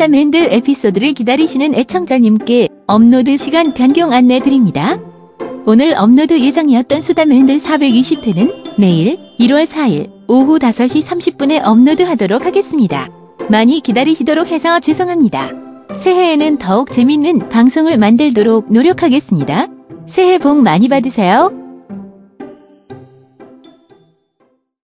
수담 핸들 에피소드를 기다리시는 애청자님께 업로드 시간 변경 안내 드립니다. 오늘 업로드 예정이었던 수담 핸들 420회는 내일 1월 4일 오후 5시 30분에 업로드 하도록 하겠습니다. 많이 기다리시도록 해서 죄송합니다. 새해에는 더욱 재밌는 방송을 만들도록 노력하겠습니다. 새해 복 많이 받으세요.